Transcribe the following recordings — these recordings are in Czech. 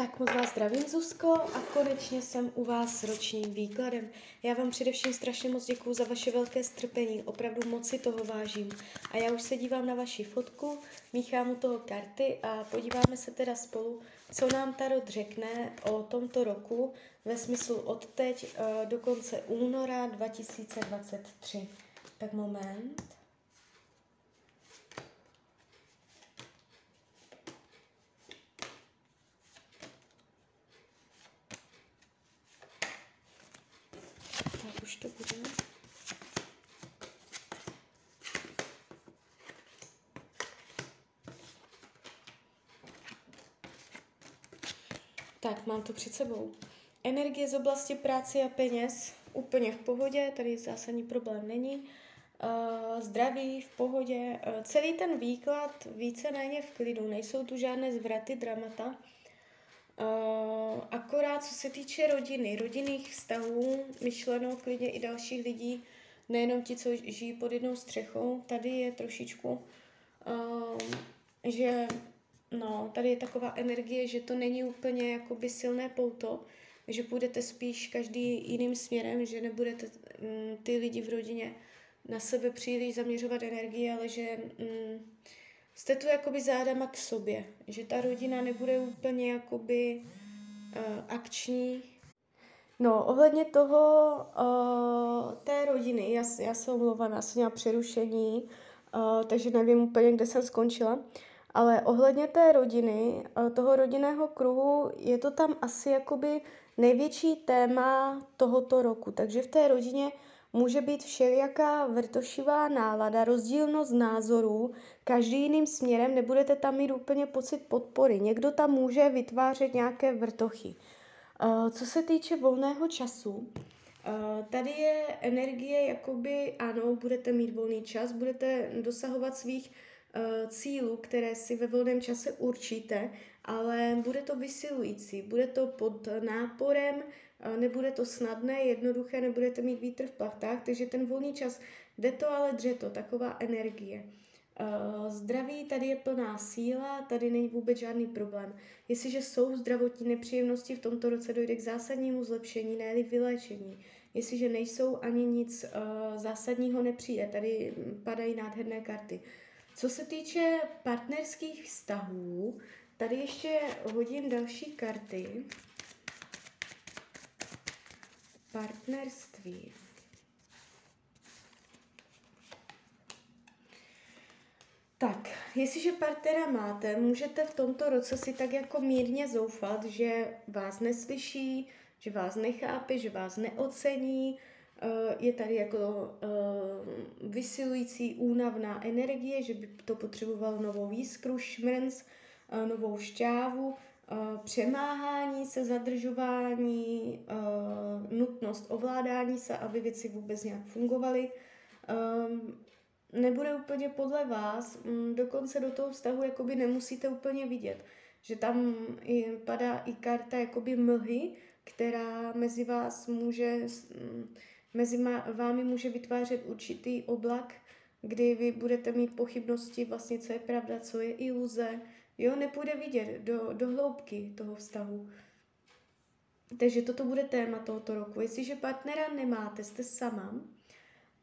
Tak moc vás zdravím, Zuzko, a konečně jsem u vás s ročním výkladem. Já vám především strašně moc děkuju za vaše velké strpení, opravdu moc si toho vážím. A já už se dívám na vaši fotku, míchám u toho karty a podíváme se teda spolu, co nám Tarot řekne o tomto roku ve smyslu od teď uh, do konce února 2023. Tak moment. už to bude. Tak, mám to před sebou. Energie z oblasti práce a peněz úplně v pohodě, tady zásadní problém není. Uh, zdraví v pohodě. Uh, celý ten výklad víceméně v klidu, nejsou tu žádné zvraty, dramata. Uh, akorát co se týče rodiny, rodinných vztahů, myšleno klidně i dalších lidí, nejenom ti, co žijí pod jednou střechou, tady je trošičku, uh, že no, tady je taková energie, že to není úplně jakoby silné pouto, že půjdete spíš každý jiným směrem, že nebudete mm, ty lidi v rodině na sebe příliš zaměřovat energii, ale že mm, jste tu jakoby zádama k sobě, že ta rodina nebude úplně jakoby uh, akční. No, ohledně toho, uh, té rodiny, já, já se omlouvám, já jsem měla přerušení, uh, takže nevím úplně, kde jsem skončila, ale ohledně té rodiny, uh, toho rodinného kruhu, je to tam asi jakoby největší téma tohoto roku, takže v té rodině může být všelijaká vrtošivá nálada, rozdílnost názorů, každý jiným směrem, nebudete tam mít úplně pocit podpory. Někdo tam může vytvářet nějaké vrtochy. Eh, co se týče volného času, eh, tady je energie, jakoby ano, budete mít volný čas, budete dosahovat svých eh, cílů, které si ve volném čase určíte, ale bude to vysilující, bude to pod náporem, nebude to snadné, jednoduché, nebudete mít vítr v plachtách, takže ten volný čas, jde to ale dřeto, taková energie. Zdraví, tady je plná síla, tady není vůbec žádný problém. Jestliže jsou zdravotní nepříjemnosti, v tomto roce dojde k zásadnímu zlepšení, ne vyléčení. Jestliže nejsou, ani nic uh, zásadního nepřijde. Tady padají nádherné karty. Co se týče partnerských vztahů, tady ještě hodím další karty. Partnerství. Tak, jestliže partnera máte, můžete v tomto roce si tak jako mírně zoufat, že vás neslyší, že vás nechápe, že vás neocení, eh, je tady jako eh, vysilující únavná energie, že by to potřebovalo novou jiskru, šmrnc, eh, novou šťávu, přemáhání se, zadržování, nutnost ovládání se, aby věci vůbec nějak fungovaly nebude úplně podle vás, mm, dokonce do toho vztahu jakoby nemusíte úplně vidět. Že tam padá i karta jakoby mlhy, která mezi vás může, mm, mezi vámi může vytvářet určitý oblak, kdy vy budete mít pochybnosti vlastně, co je pravda, co je iluze. Jo, nepůjde vidět do, do hloubky toho vztahu. Takže toto bude téma tohoto roku. Jestliže partnera nemáte, jste sama,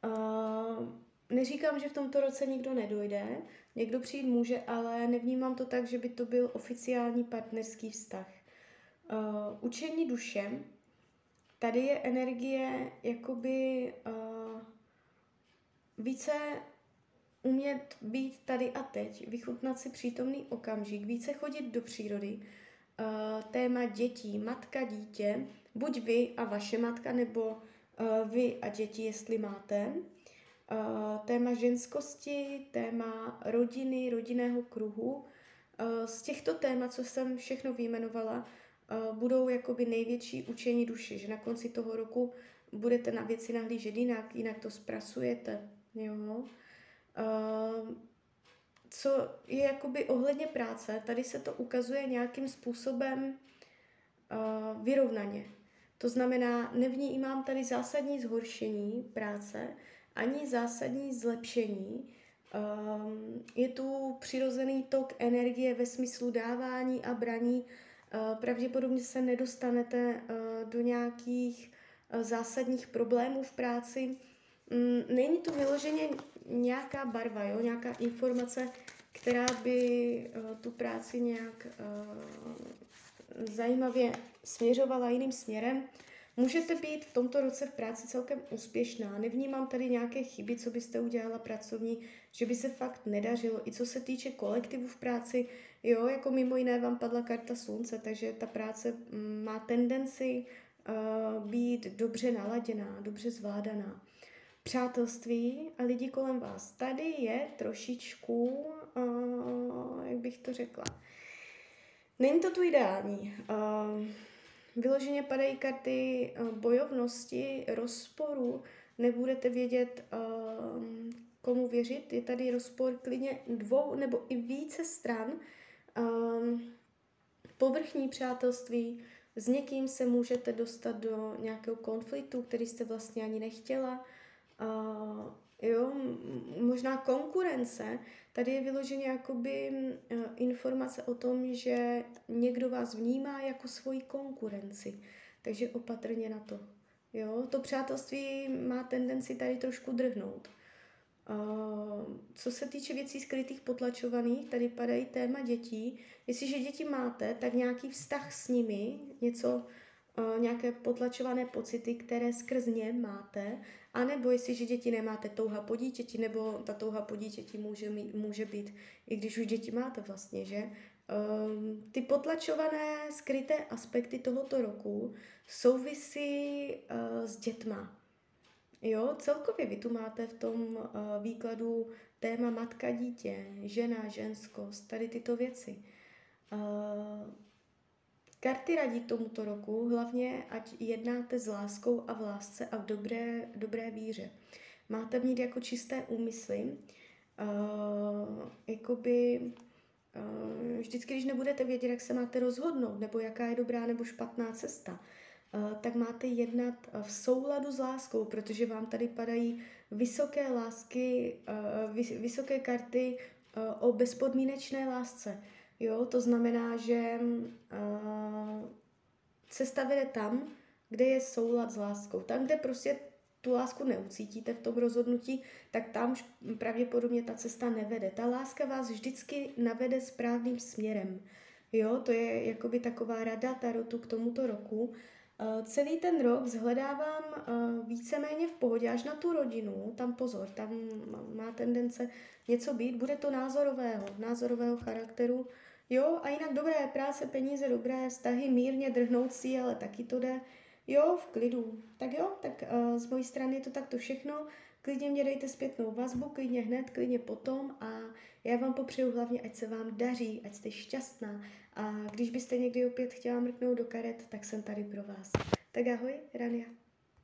uh, Neříkám, že v tomto roce nikdo nedojde, někdo přijít může, ale nevnímám to tak, že by to byl oficiální partnerský vztah. Uh, učení duše, tady je energie jakoby uh, více umět být tady a teď, vychutnat si přítomný okamžik, více chodit do přírody, uh, téma dětí, matka, dítě, buď vy a vaše matka, nebo uh, vy a děti, jestli máte, Uh, téma ženskosti, téma rodiny, rodinného kruhu. Uh, z těchto témat, co jsem všechno vyjmenovala, budou jakoby největší učení duše, že na konci toho roku budete na věci nahlížet jinak, jinak to zpracujete. Jo? Co je jakoby ohledně práce, tady se to ukazuje nějakým způsobem vyrovnaně. To znamená, nevnímám tady zásadní zhoršení práce, ani zásadní zlepšení. Um, je tu přirozený tok energie ve smyslu dávání a braní pravděpodobně se nedostanete do nějakých zásadních problémů v práci. Mm, není to vyloženě nějaká barva, jo? nějaká informace, která by tu práci nějak zajímavě směřovala jiným směrem. Můžete být v tomto roce v práci celkem úspěšná. Nevnímám tady nějaké chyby, co byste udělala pracovní, že by se fakt nedařilo. I co se týče kolektivu v práci, jo, jako mimo jiné vám padla karta slunce, takže ta práce mm, má tendenci uh, být dobře naladěná, dobře zvládaná. Přátelství a lidi kolem vás. Tady je trošičku, uh, jak bych to řekla, není to tu ideální. Uh, Vyloženě padají karty eh, bojovnosti, rozporu, nebudete vědět, ehm, komu věřit. Je tady rozpor klidně dvou nebo i více stran. Ehm, povrchní přátelství, s někým se můžete dostat do nějakého konfliktu, který jste vlastně ani nechtěla. Jo, možná konkurence. Tady je vyloženě jakoby eh, informace o tom, že někdo vás vnímá jako svoji konkurenci. Takže opatrně na to. Jo, to přátelství má tendenci tady trošku drhnout. Uh, co se týče věcí skrytých, potlačovaných, tady padají téma dětí. Jestliže děti máte, tak nějaký vztah s nimi, něco, nějaké potlačované pocity, které skrz ně máte, a nebo jestliže děti nemáte touha po dítěti, nebo ta touha po dítěti může, mít, může být, i když už děti máte vlastně, že? Um, ty potlačované, skryté aspekty tohoto roku souvisí uh, s dětma. Jo, celkově vy tu máte v tom uh, výkladu téma matka, dítě, žena, ženskost, tady tyto věci. Uh, Karty radí tomuto roku, hlavně ať jednáte s láskou a v lásce a v dobré, dobré víře. Máte mít jako čisté úmysly, uh, jakoby uh, vždycky, když nebudete vědět, jak se máte rozhodnout, nebo jaká je dobrá nebo špatná cesta, uh, tak máte jednat v souladu s láskou, protože vám tady padají vysoké lásky, uh, vys- vysoké karty uh, o bezpodmínečné lásce. Jo, to znamená, že uh, cesta vede tam, kde je soulad s láskou. Tam, kde prostě tu lásku neucítíte v tom rozhodnutí, tak tam pravděpodobně ta cesta nevede. Ta láska vás vždycky navede správným směrem. Jo, to je jakoby taková rada Tarotu k tomuto roku. Uh, celý ten rok zhledávám uh, víceméně v pohodě, až na tu rodinu, tam pozor, tam má tendence něco být, bude to názorového, názorového charakteru, Jo, a jinak dobré práce, peníze, dobré vztahy, mírně drhnoucí, ale taky to jde. Jo, v klidu. Tak jo, tak uh, z mojí strany je to takto všechno. Klidně mě dejte zpětnou vazbu, klidně hned, klidně potom a já vám popřeju hlavně, ať se vám daří, ať jste šťastná a když byste někdy opět chtěla mrknout do karet, tak jsem tady pro vás. Tak ahoj, Rania.